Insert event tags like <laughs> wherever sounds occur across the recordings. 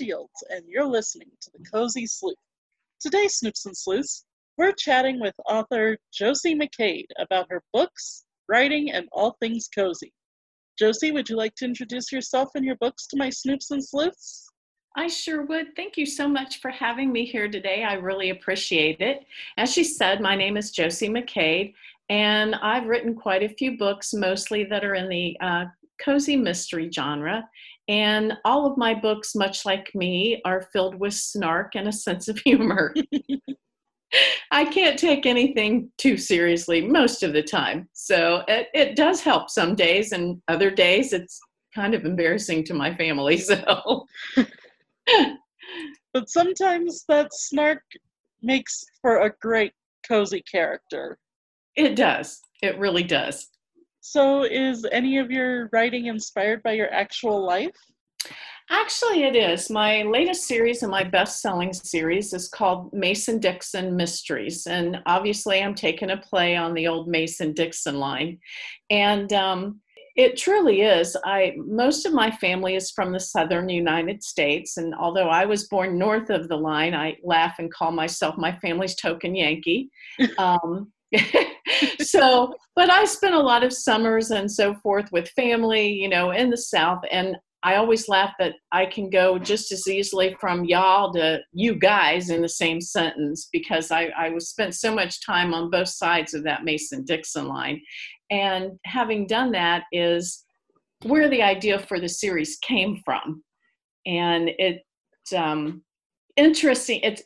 Shields, and you're listening to The Cozy Sleuth. Today, Snoops and Sleuths, we're chatting with author Jocie McKade about her books, writing, and all things cozy. Jocie, would you like to introduce yourself and your books to my Snoops and Sleuths? I sure would. Thank you so much for having me here today. I really appreciate it. As she said, my name is Jocie McKade, and I've written quite a few books, mostly that are in the uh, cozy mystery genre. And all of my books, much like me, are filled with snark and a sense of <laughs> humor. <laughs> I can't take anything too seriously most of the time. So it, it does help some days, and other days it's kind of embarrassing to my family. <laughs> So but sometimes that snark makes for a great cozy character. It does. It really does. So, is any of your writing inspired by your actual life? Actually, it is. My latest series and my best selling series is called Mason Dixon Mysteries. And obviously, I'm taking a play on the old Mason Dixon line. And um, it truly is. I most of my family is from the southern United States, and although I was born north of the line, I laugh and call myself my family's token Yankee. <laughs> Um, <laughs> so, but I spent a lot of summers and so forth with family, you know, in the South, and I always laugh that I can go just as easily from y'all to you guys in the same sentence because I, I was spent so much time on both sides of that Mason Dixon line. And having done that is where the idea for the series came from. And it um, interesting. It's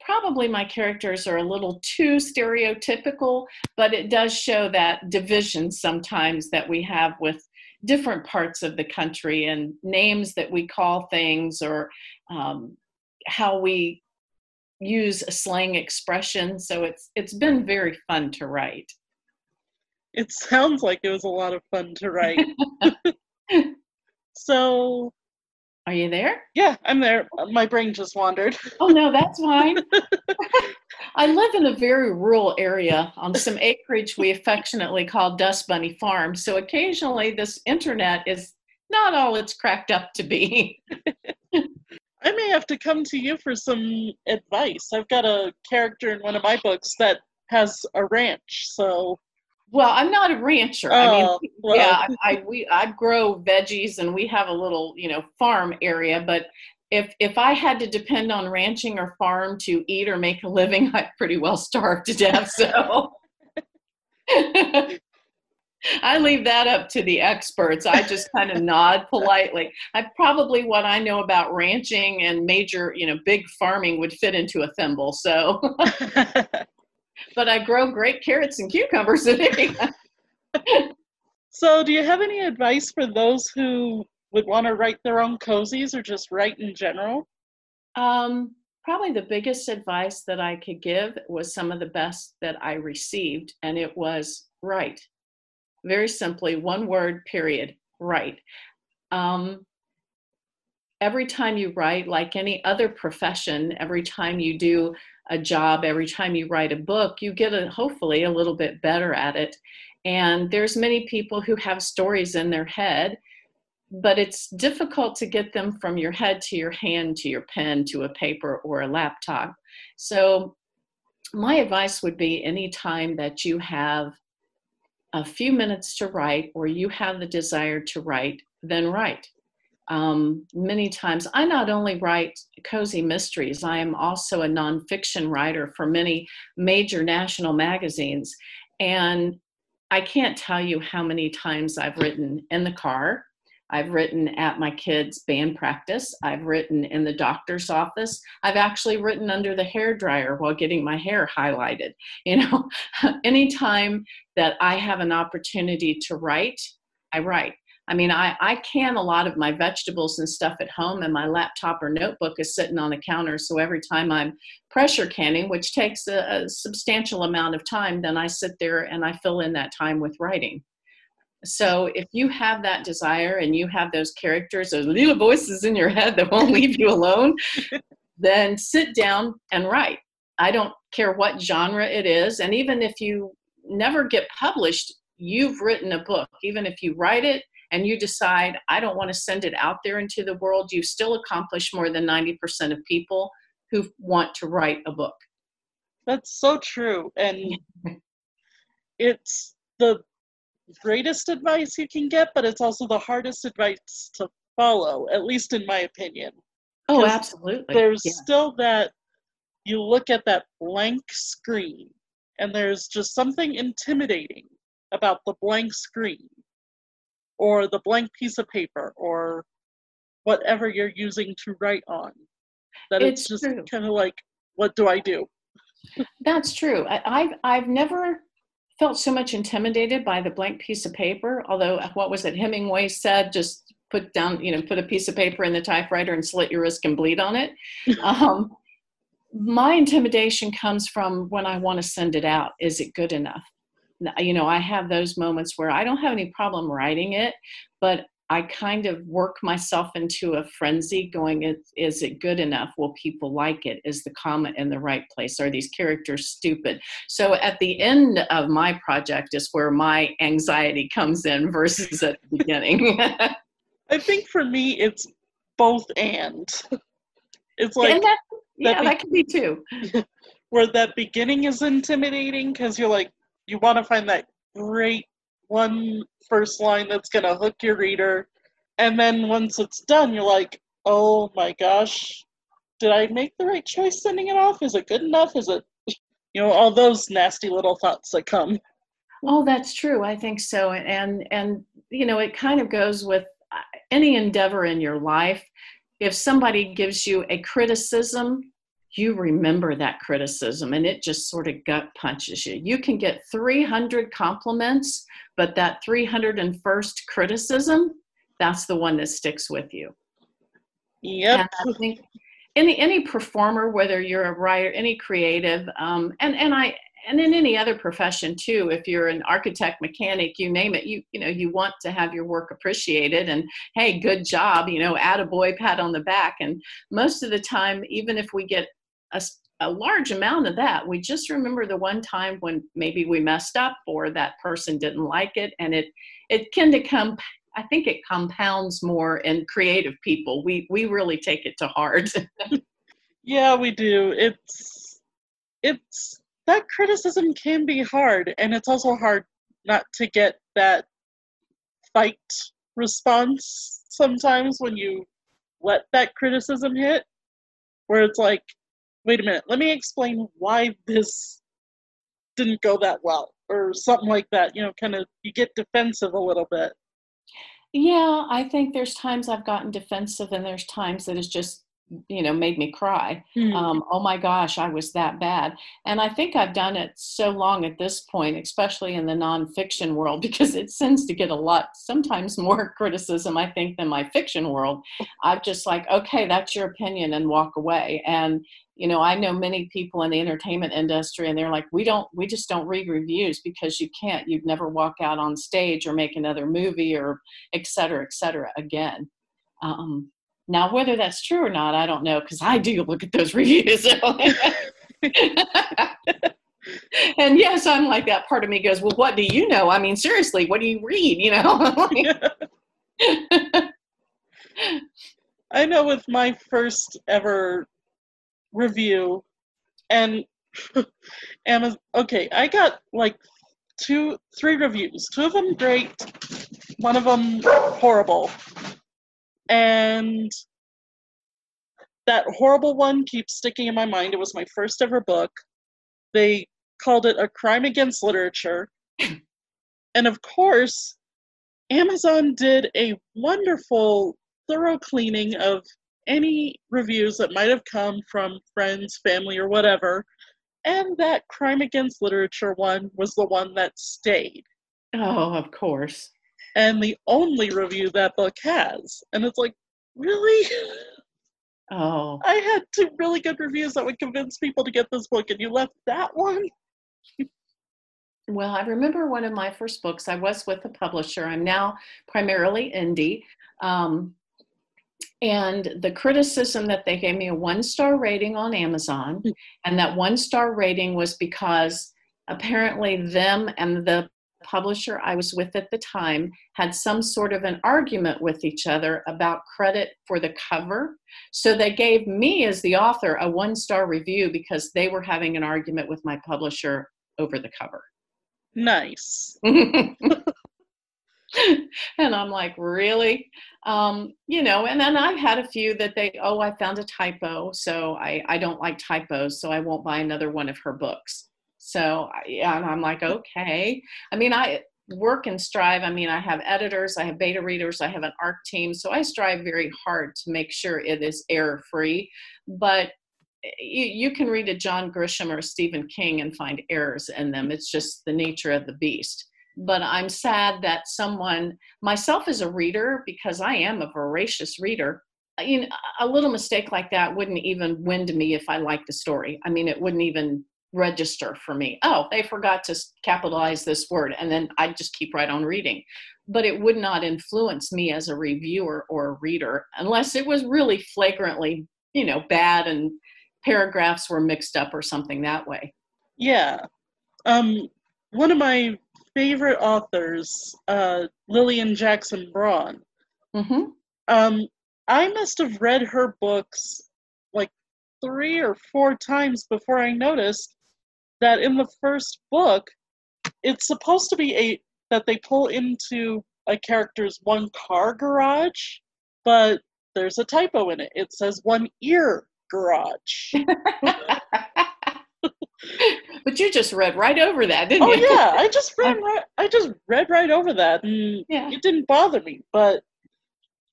probably my characters are a little too stereotypical, but it does show that division sometimes that we have with different parts of the country and names that we call things or um, how we use a slang expression. So it's it's been very fun to write. It sounds like it was a lot of fun to write. <laughs> <laughs> so are you there? Yeah, I'm there. My brain just wandered. Oh no, that's fine. <laughs> <laughs> I live in a very rural area on some acreage we affectionately call Dust Bunny Farm. So occasionally this internet is not all it's cracked up to be. <laughs> I may have to come to you for some advice. I've got a character in one of my books that has a ranch, so well, I'm not a rancher. Oh, I mean, oh, <laughs> well. yeah, I, we I grow veggies and we have a little, you know, farm area. But if if I had to depend on ranching or farm to eat or make a living, <laughs> I'd pretty well starve to death. So <laughs> I leave that up to the experts. I just kind of nod politely. I probably what I know about ranching and major, you know, big farming would fit into a thimble. So but I grow great carrots and cucumbers in <laughs> so, do you have any advice for those who would want to write their own cozies or just write in general? Um, probably the biggest advice that I could give was some of the best that I received, and it was write. Very simply, one word, period, write. Um, every time you write, like any other profession, every time you do a job every time you write a book you get a hopefully a little bit better at it. And there's many people who have stories in their head but it's difficult to get them from your head to your hand to your pen to a paper or a laptop. So my advice would be anytime that you have a few minutes to write or you have the desire to write then write um, many times. I not only write cozy mysteries, I am also a nonfiction writer for many major national magazines. And I can't tell you how many times I've written in the car. I've written at my kids' band practice. I've written in the doctor's office. I've actually written under the hair dryer while getting my hair highlighted. <laughs> You know, <laughs> anytime that I have an opportunity to write, I write. I mean, I, I can a lot of my vegetables and stuff at home, and my laptop or notebook is sitting on the counter. So every time I'm pressure canning, which takes a, a substantial amount of time, then I sit there and I fill in that time with writing. So if you have that desire and you have those characters, those little voices in your head that won't leave you alone, <laughs> then sit down and write. I don't care what genre it is. And even if you never get published, you've written a book. Even if you write it and you decide, I don't want to send it out there into the world, you still accomplish more than 90% of people who want to write a book. That's so true. And <laughs> it's the greatest advice you can get, but it's also the hardest advice to follow, at least in my opinion. Oh, absolutely. There's yeah. still that you look at that blank screen, and there's just something intimidating about the blank screen or the blank piece of paper or whatever you're using to write on. That it's, it's just kind of like, what do I do? That's true. I, I've I've never felt so much intimidated by the blank piece of paper. Although, what was it Hemingway said? Just put down, you know, put a piece of paper in the typewriter and slit your wrist and bleed on it. <laughs> um, my intimidation comes from when I want to send it out. Is it good enough? You know, I have those moments where I don't have any problem writing it, but I kind of work myself into a frenzy going, is, is it good enough? Will people like it? Is the comment in the right place? Are these characters stupid? So at the end of my project is where my anxiety comes in versus at the beginning. <laughs> I think for me, it's both and. It's like, that, yeah, that, be- that can be too. <laughs> where that beginning is intimidating because you're like, you want to find that great one first line that's going to hook your reader. And then once it's done, you're like, oh my gosh, did I make the right choice sending it off? Is it good enough? Is it, <laughs> you know, all those nasty little thoughts that come. Oh, that's true. I think so. And, and, you know, it kind of goes with uh, any endeavor in your life. If somebody gives you a criticism, you remember that criticism and it just sort of gut punches you. You can get 300 compliments, but that 301st criticism, that's the one that sticks with you. Yep. And I think any any performer, whether you're a writer, any creative, um, and and I and in any other profession too, if you're an architect, mechanic, you name it, you you know you want to have your work appreciated and hey, good job, you know, add a boy, pat on the back. And most of the time, even if we get a, a large amount of that. We just remember the one time when maybe we messed up or that person didn't like it, and it it can come. I think it compounds more in creative people. We we really take it to heart. <laughs> yeah, we do. It's it's that criticism can be hard, and it's also hard not to get that fight response sometimes when you let that criticism hit, where it's like, wait a minute, let me explain why this didn't go that well, or something like that. You know, kind of you get defensive a little bit. Yeah, I think there's times I've gotten defensive, and there's times that it's just you know made me cry mm. um, oh my gosh i was that bad and i think i've done it so long at this point especially in the nonfiction world <laughs> because it tends to get a lot sometimes more <laughs> criticism i think than my fiction world i'm just like okay that's your opinion and walk away and you know i know many people in the entertainment industry and they're like we don't we just don't read reviews because you can't you'd never walk out on stage or make another movie or et cetera et cetera again um, now, whether that's true or not, I don't know because I do look at those <laughs> reviews. <laughs> and yes, I'm like that. Part of me goes, "Well, what do you know? I mean, seriously, what do you read?" You know. <laughs> I know with my first ever review, and <laughs> Amazon. Okay, I got like two, three reviews. Two of them great, one of them horrible and that horrible one keeps sticking in my mind. It was my first ever book. They called it a crime against literature. <clears throat> and of course, Amazon did a wonderful, thorough cleaning of any reviews that might have come from friends, family, or whatever. And that crime against literature one was the one that stayed. Oh, of course and the only review that book has. And it's like, really? <laughs> Oh. I had two really good reviews that would convince people to get this book, and you left that one? <laughs> well, I remember one of my first books. I was with a publisher. I'm now primarily indie. Um, and the criticism that they gave me a one star rating on Amazon, hmm. and that one star rating was because apparently them and the publisher I was with at the time had some sort of an argument with each other about credit for the cover. So they gave me, as the author, a one star review because they were having an argument with my publisher over the cover. Nice. <laughs> <laughs> and I'm like, really? Um, you know, and then I've had a few that they, oh, I found a typo, so I, I don't like typos, so I won't buy another one of her books. So yeah, and I'm like, okay. I mean, I work and strive. I mean, I have editors, I have beta readers, I have an ARC team, so I strive very hard to make sure it is error free. But you, you can read a John Grisham or a Stephen King and find errors in them. It's just the nature of the beast but I'm sad that someone, myself as a reader, because I am a voracious reader, you know, a little mistake like that wouldn't even wind me if I liked the story. I mean, it wouldn't even register for me. Oh, they forgot to capitalize this word, and then I'd just keep right on reading. But it would not influence me as a reviewer or a reader unless it was really flagrantly, you know, bad and paragraphs were mixed up or something that way. Yeah. Um, one of my favorite authors, uh, Lillian Jackson Braun. Mm-hmm. Um, I must have read her books like three or four times before I noticed that in the first book, it's supposed to be a that they pull into a character's one car garage, but there's a typo in it. It says one ear garage. <laughs> <laughs> <laughs> but you just read right over that, didn't oh, you? Oh yeah, I <laughs> just read right. I just read right over that, and yeah. it didn't bother me. But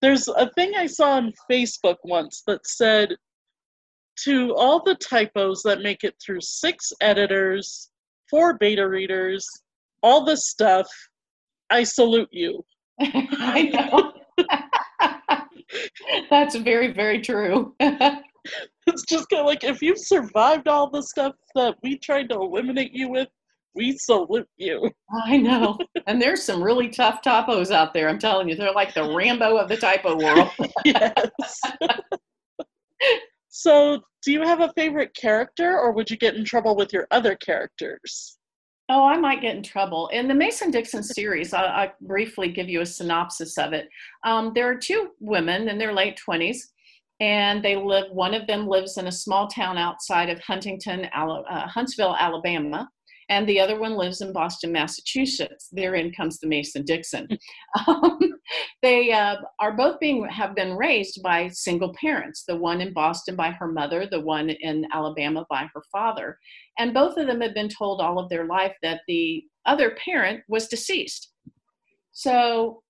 there's a thing I saw on Facebook once that said, "To all the typos that make it through six editors, four beta readers, all this stuff, I salute you." <laughs> I know. <laughs> That's very, very true just kind of like if you've survived all the stuff that we tried to eliminate you with, we salute you. I know. and there's some really tough typos out there. I'm telling you, they're like the Rambo of the typo world. <laughs> yes. so, do you have a favorite character, or would you get in trouble with your other characters? Oh, I might get in trouble. In the Mason Dixon series, I'll, I'll briefly give you a synopsis of it. Um, there are two women in their late 20s and they live one of them lives in a small town outside of huntington uh, huntsville alabama and the other one lives in boston massachusetts. Therein comes the mason dixon. <laughs> Um, they uh, are both being have been raised by single parents the one in boston by her mother the one in alabama by her father. And both of them have been told all of their life that the other parent was deceased. So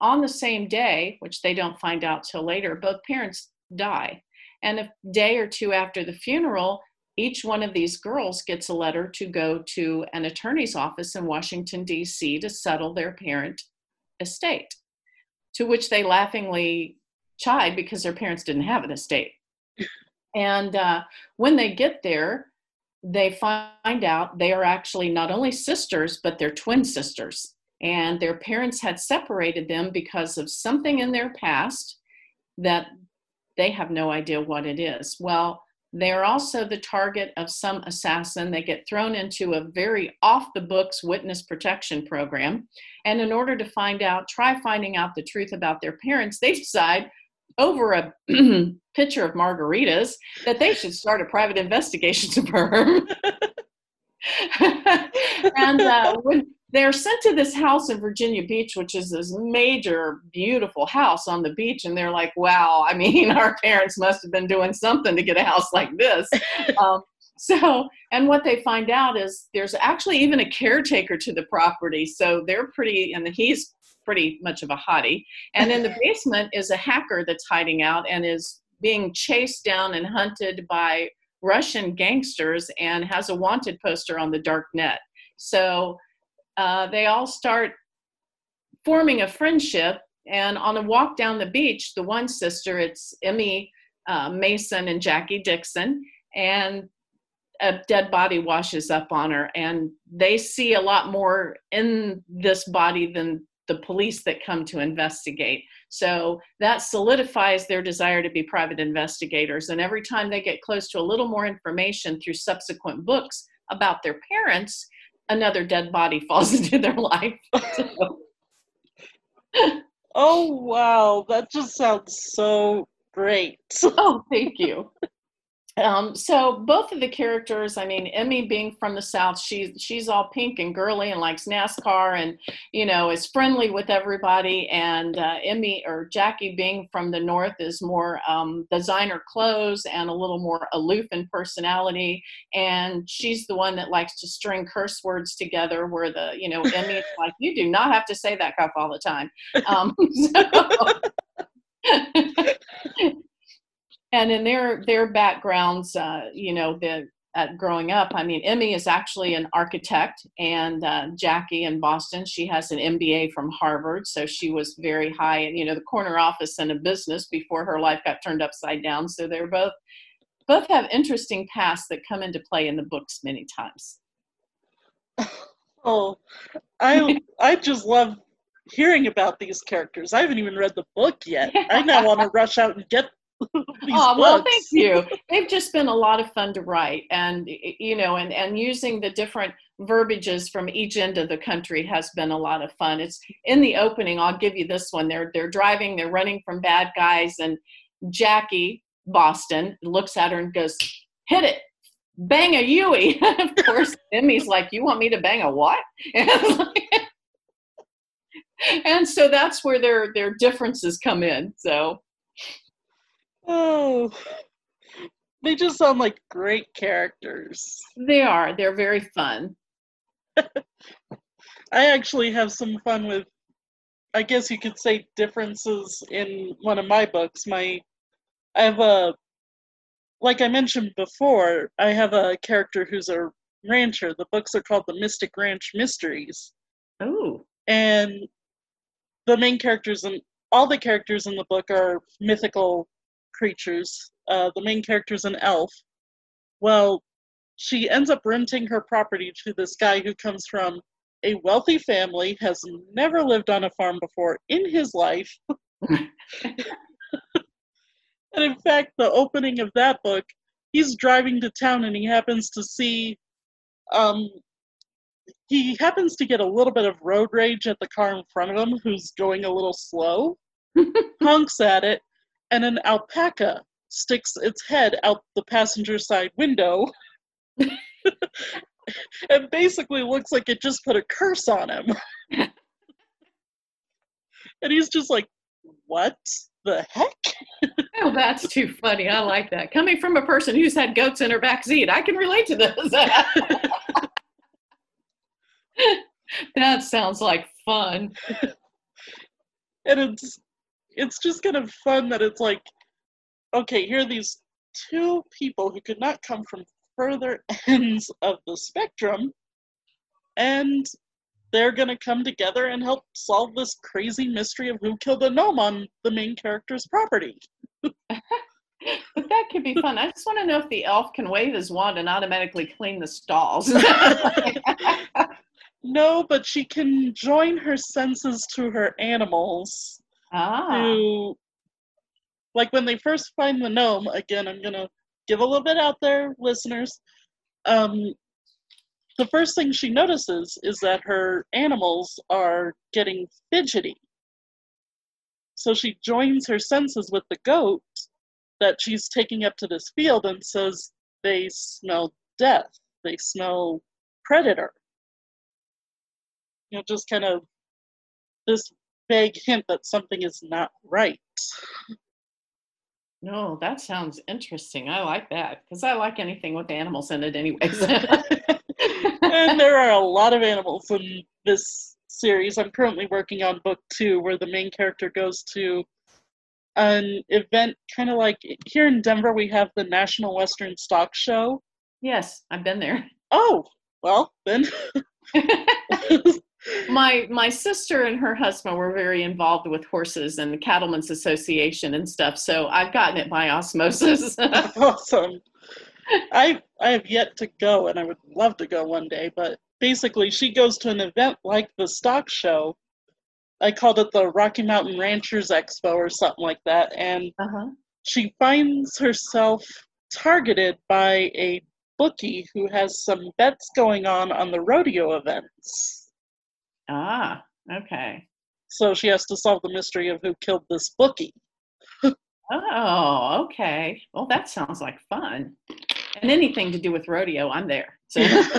on the same day, which they don't find out till later, both parents die. And a day or two after the funeral, each one of these girls gets a letter to go to an attorney's office in Washington, D.C. to settle their parent estate, to which they laughingly chide because their parents didn't have an estate. And uh, when they get there, they find out they are actually not only sisters, but they're twin sisters. And their parents had separated them because of something in their past that they have no idea what it is. Well, they're also the target of some assassin. They get thrown into a very off the books witness protection program. And in order to find out, try finding out the truth about their parents, they <laughs> decide over a <clears throat> pitcher of margaritas that they should start a private <laughs> investigation <laughs> firm. and uh, when they're sent to this house in Virginia Beach, which is this major, beautiful house on the beach. And they're like, wow, I mean, <laughs> our parents must have been doing something to get a house like this. <laughs> um, so, and what they find out is there's actually even a caretaker to the property. So they're pretty, and he's pretty much of a hottie. And in the <laughs> basement is a hacker that's hiding out and is being chased down and hunted by Russian gangsters and has a wanted poster on the dark net. So uh, they all start forming a friendship. And on a walk down the beach, the one sister, it's Emmy uh, Mason and Jackie Dixon, and a dead body washes up on her. And they see a lot more in this body than the police that come to investigate. So that solidifies their desire to be private investigators. And every time they get close to a little more information through subsequent books about their parents, another dead body falls <laughs> into their life. <laughs> Oh wow, that just sounds so great. <laughs> oh, thank you. Um, so both of the characters, I mean, Emmy being from the South, she's she's all pink and girly and likes NASCAR and you know is friendly with everybody. And uh, Emmy or Jackie being from the North is more um, designer clothes and a little more aloof in personality. And she's the one that likes to string curse words together. Where the you know <laughs> Emmy's like, you do not have to say that cuff all the time. <laughs> Um, <laughs> so, and in their their backgrounds, uh, you know, the at growing up, I mean, Emmy is actually an architect, and uh, Jackie in Boston, she has an MBA from Harvard, so she was very high in you know the corner office in a business before her life got turned upside down. So they're both both have interesting pasts that come into play in the books many times. Oh, I I just love hearing about these characters. I haven't even read the book yet. I <laughs> now want to rush out and get <laughs> oh well books. thank you. <laughs> They've just been a lot of fun to write and you know and and using the different verbiages from each end of the country has been a lot of fun. It's in the opening i'll give you this one. They're they're driving they're running from bad guys and jackie boston looks at her and goes hit it. Bang a Yui. <laughs> of course emmy's like you want me to bang a what? And so that's where their their differences come in so Oh, they just sound like great characters. they are they're very fun <laughs> I actually have some fun with, I guess you could say, differences in one of my books. My, I have a, like I mentioned before, I have a character who's a rancher. The books are called the Mystic Ranch Mysteries, oh and the main characters and all the characters in the book are mythical creatures. Uh, the main character's an elf. Well, she ends up renting her property to this guy who comes from a wealthy family, has never lived on a farm before in his life. <laughs> and in fact, the opening of that book, he's driving to town and he happens to see, um, he happens to get a little bit of road rage at the car in front of him who's going a little slow, <laughs> honks at it, and an alpaca sticks its head out the passenger side window <laughs> and basically looks like it just put a curse on him. <laughs> and he's just like, What the heck? <laughs> Oh, that's too funny. I like that. Coming from a person who's had goats in her back seat, I can relate to this. that sounds like fun. and it's it's just kind of fun that it's like okay here are these two people who could not come from further <laughs> ends of the spectrum and they're going to come together and help solve this crazy mystery of who killed the gnome on the main character's property But <laughs> that could be fun. I just want to know if the elf can wave his wand and automatically clean the stalls. <laughs> no but she can join her senses to her animals ah, to like when they first find the gnome again i'm gonna give a little bit out there listeners um the first thing she notices is that her animals are getting fidgety. So she joins her senses with the goat that she's taking up to this field and says they smell death they smell predator. You know just kind of this vague hint that something is not right no, that sounds interesting. I like that because I like anything with animals in it, anyways. <laughs> <laughs> and there are a lot of animals in this series. I'm currently working on book two, where the main character goes to an event kind of like here in Denver, we have the National Western Stock Show. yes, I've been there. Oh, well, then. <laughs> my my sister and her husband were very involved with horses and the cattlemen's association and stuff so i've gotten it by osmosis <laughs> <laughs> awesome. I I have yet to go, and I would love to go one day. But basically, she goes to an event like the stock show. I called it the Rocky Mountain Ranchers Expo or something like that, and uh-huh. she finds herself targeted by a bookie who has some bets going on on the rodeo events. Ah, okay. So she has to solve the mystery of who killed this bookie. Oh, okay. Well, that sounds like fun. And anything to do with rodeo, I'm there. So, <laughs>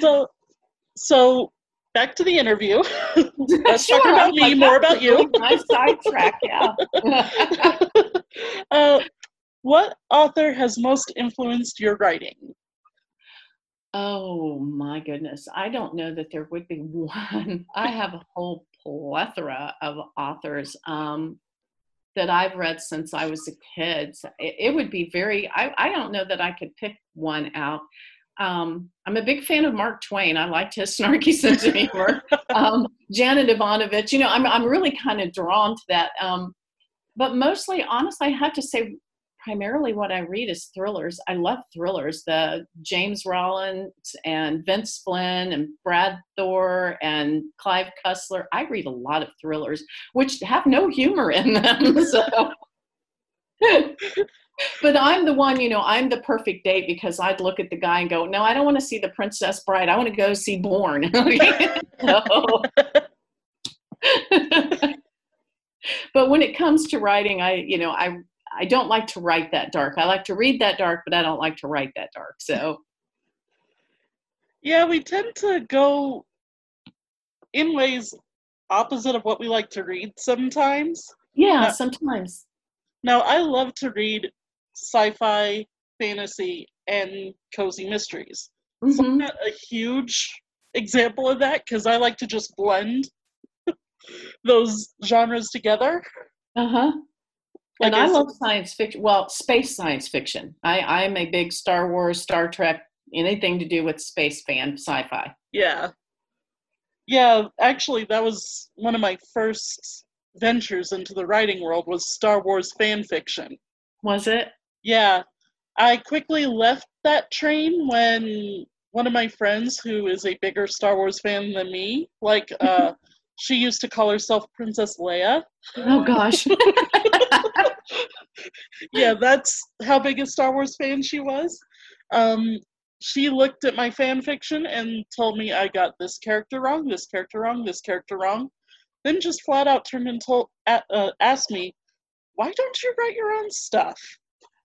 So, so back to the interview. <laughs> Let's Sure, talk about I'm me, like, more about you. <laughs> Nice sidetrack, yeah. uh, what author has most influenced your writing? Oh my goodness. I don't know that there would be <laughs> one. I have a whole plethora of authors um, that I've read since I was a kid. So It, it would be very, I, I don't know that I could pick one out. Um, I'm a big fan of Mark Twain. I liked his <laughs> snarky sense of humor. um, Janet Evanovich, you know, I'm, I'm really kind of drawn to that. Um, but mostly, honestly, I have to say, primarily what I read is thrillers. I love thrillers. The James Rollins and Vince Flynn and Brad Thor and Clive Cussler. I read a lot of thrillers, which have no humor in them. <laughs> So. but I'm the one, you know, I'm the perfect date because I'd look at the guy and go, no, I don't want to see the Princess Bride. I want to go see Bourne. <laughs> <laughs> But when it comes to writing, I, you know, I, I don't like to write that dark. I like to read that dark, but I don't like to write that dark. So, Yeah, we tend to go in ways opposite of what we like to read sometimes. yeah, Uh, sometimes. Now, I love to read sci fi, fantasy, and cozy mysteries. So I'm Mhm. not a huge example of that because I like to just blend <laughs> those genres together. Uh-huh. Like And I I love science fiction. Well, space science fiction. I, I'm a big Star Wars, Star Trek, anything to do with space fan sci-fi. Yeah. Yeah, actually that was one of my first ventures into the writing world was Star Wars fan fiction. Was it? Yeah. I quickly left that train when one of my friends who is a bigger Star Wars fan than me, like uh <laughs> she used to call herself Princess Leia. Oh gosh. <laughs> yeah, that's how big a Star Wars fan she was. Um, she looked at my fan fiction and told me I got this character wrong, this character wrong, this character wrong. Then just flat out turned and told, uh, asked me, "Why don't you write your own stuff?" <laughs>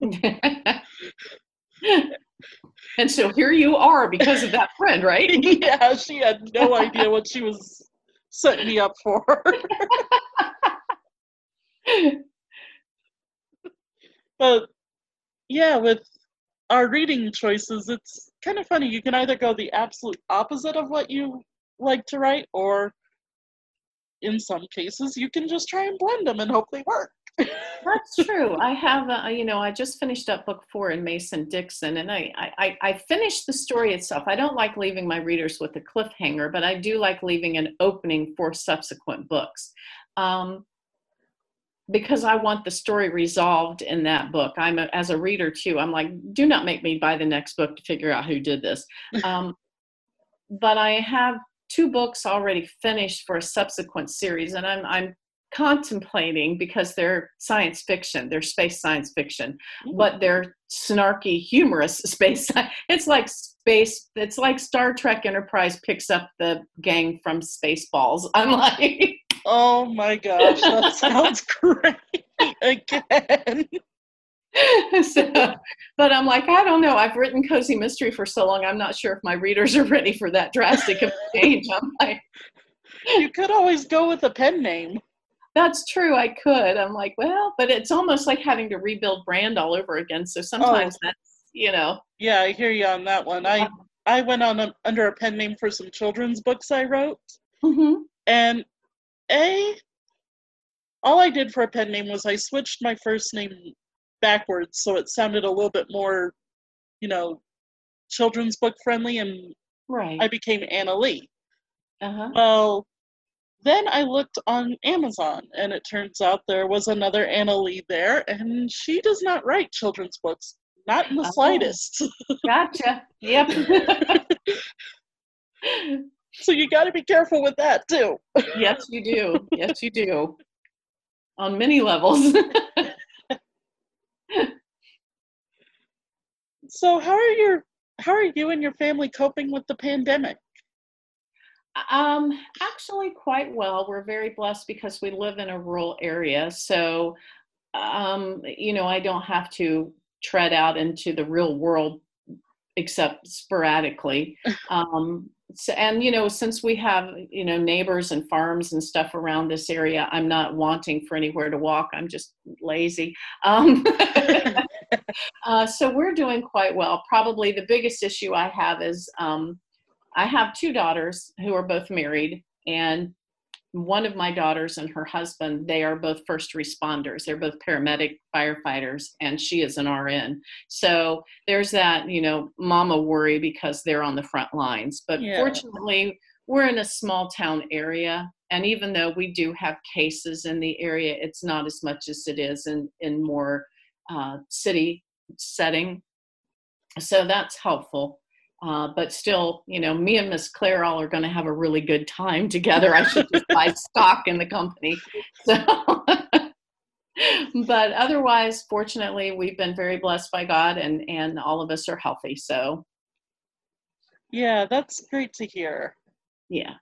and so here you are because of that friend, right? <laughs> yeah, she had no idea what she was setting me up for. <laughs> but yeah, with our reading choices, it's kind of funny. You can either go the absolute opposite of what you like to write, or in some cases, you can just try and blend them and hope they work. <laughs> That's true. I have, a, you know, I just finished up book four in Mason Dixon, and I, I, I finished the story itself. I don't like leaving my readers with a cliffhanger, but I do like leaving an opening for subsequent books. Um, because I want the story resolved in that book. I'm a, as a reader too. I'm like, do not make me buy the next book to figure out who did this. <laughs> Um, but I have two books already finished for a subsequent series, and I'm I'm contemplating because they're science fiction, they're space science fiction, but they're snarky, humorous <laughs> space. It's like space. It's like Star Trek Enterprise picks up the gang from Spaceballs. I'm like. <laughs> Oh my gosh, that <laughs> sounds great again. <laughs> so, but I'm like, I don't know. I've written cozy mystery for so long. I'm not sure if my readers are ready for that drastic of a <laughs> change. I'm like, You could always go with a pen name. that's true. I could. I'm like, well, but it's almost like having to rebuild brand all over again. So sometimes that's, you know, Yeah, I hear you on that one. I I went on a, under a pen name for some children's books I wrote, mhm. and a all I did for a pen name was I switched my first name backwards so it sounded a little bit more, you know, children's book friendly, and right. I became Anna Lee. uh-huh. Well, then I looked on Amazon, and it turns out there was another Anna Lee there, and she does not write children's books, not in the Oh. slightest. <laughs> Gotcha. Yep. <laughs> <laughs> <laughs> so you got to be careful with that too. <laughs> yes, you do. Yes, you do. On many levels. <laughs> So how are your how are you and your family coping with the pandemic? Um, actually, quite well. We're very blessed because we live in a rural area. So, um, you know, I don't have to tread out into the real world except sporadically. Um, so, and you know, since we have you know neighbors and farms and stuff around this area, I'm not wanting for anywhere to walk. I'm just lazy. Um, <laughs> uh, so we're doing quite well. Probably the biggest issue I have is um, I have two daughters who are both married, and one of my daughters and her husband, they are both first responders. They're both paramedic firefighters, and she is an RN. So there's that, you know, mama worry because they're on the front lines. But yeah. fortunately, we're in a small town area. And even though we do have cases in the area, it's not as much as it is in, in more uh, city setting. So that's helpful. Uh, but still, you know, me and Miss Claire all are going to have a really good time together. I should just buy <laughs> stock in the company. So, <laughs> but otherwise, fortunately, we've been very blessed by God, and and all of us are healthy. So, yeah, that's great to hear. Yeah,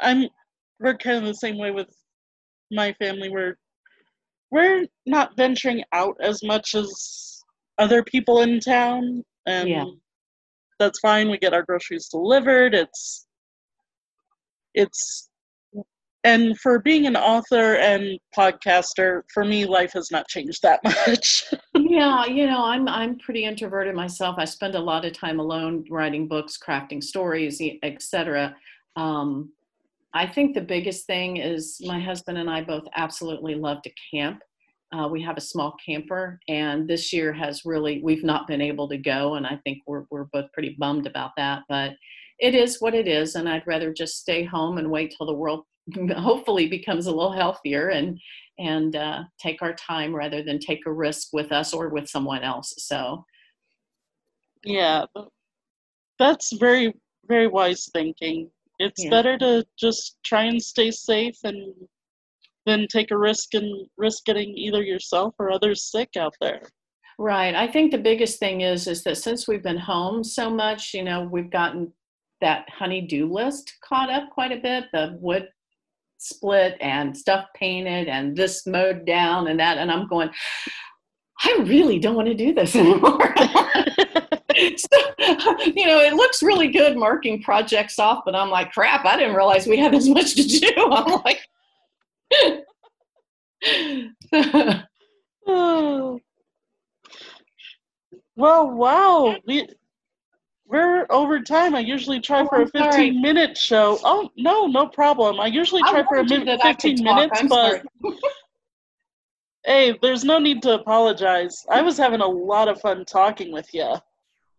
I'm. We're kind of the same way with my family. We're we're not venturing out as much as other people in town, and. Yeah that's fine. We get our groceries delivered. It's it's and for being an author and podcaster, for me, life has not changed that <laughs> much. yeah, you know, I'm I'm pretty introverted myself. I spend a lot of time alone writing books, crafting stories, etc. Um, I think the biggest thing is my husband and I both absolutely love to camp. Uh, we have a small camper, and this year has really we've not been able to go, and I think we're we're both pretty bummed about that. But it is what it is, and I'd rather just stay home and wait till the world <laughs> hopefully becomes a little healthier and and uh, take our time rather than take a risk with us or with someone else. So, yeah, that's very very wise thinking. It's yeah. better to just try and stay safe and than take a risk and risk getting either yourself or others sick out there. Right. I think the biggest thing is is that since we've been home so much, you know, we've gotten that honey-do list caught up quite a bit. The wood split and stuff painted and this mowed down and that, and I'm going. I really don't want to do this <laughs> anymore. <laughs> so, you know, it looks really good marking projects off, but I'm like, crap, I didn't realize we had as much to do. <laughs> I'm like, oh. <laughs> Well, wow. We we're over time. I usually try oh, for a 15 sorry. minute show. Oh, no, no problem. I usually try I for a minute 15 minutes, but <laughs> hey, there's no need to apologize. I was having a lot of fun talking with you.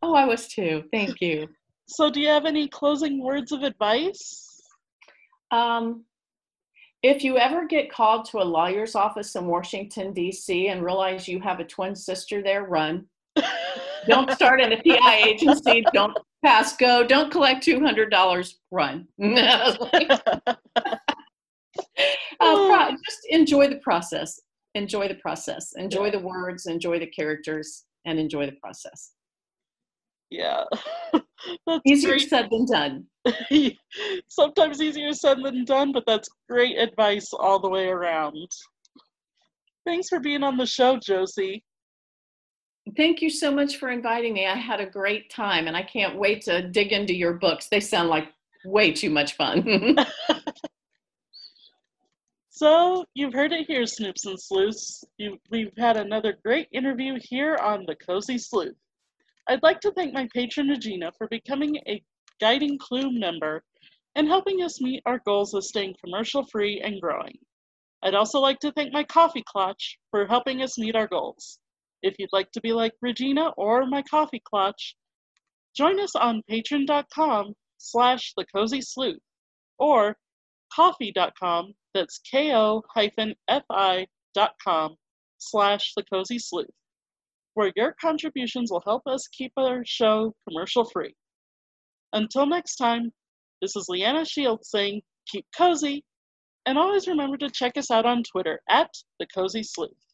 Oh, I was too. Thank you. So, do you have any closing words of advice? Um, if you ever get called to a lawyer's office in Washington, D.C., and realize you have a twin sister there, run. <laughs> don't start at a PI agency. Don't pass go. Don't collect $200. Run. <laughs> uh, just enjoy the process. Enjoy the process. Enjoy the words, enjoy the characters, and enjoy the process. Yeah. <laughs> easier great. said than done. <laughs> Sometimes easier said than done, but that's great advice all the way around. Thanks for being on the show, Jocie. Thank you so much for inviting me. I had a great time and I can't wait to dig into your books. They sound like way too much fun. <laughs> so, you've heard it here, Snoops and Sleuths. You, we've had another great interview here on The Cozy Sleuth. I'd like to thank my patron Regina for becoming a Guiding Clue member and helping us meet our goals of staying commercial free and growing. I'd also like to thank my Ko-fi Klatch for helping us meet our goals. If you'd like to be like Regina or my Ko-fi Klatch, join us on patreon.com slash the cozy sleuth or ko-fi.com that's ko-fi.com slash the cozy sleuth where your contributions will help us keep our show commercial free. Until next time, this is Leanna Shields saying keep cozy, and always remember to check us out on Twitter at The Cozy Sleuth.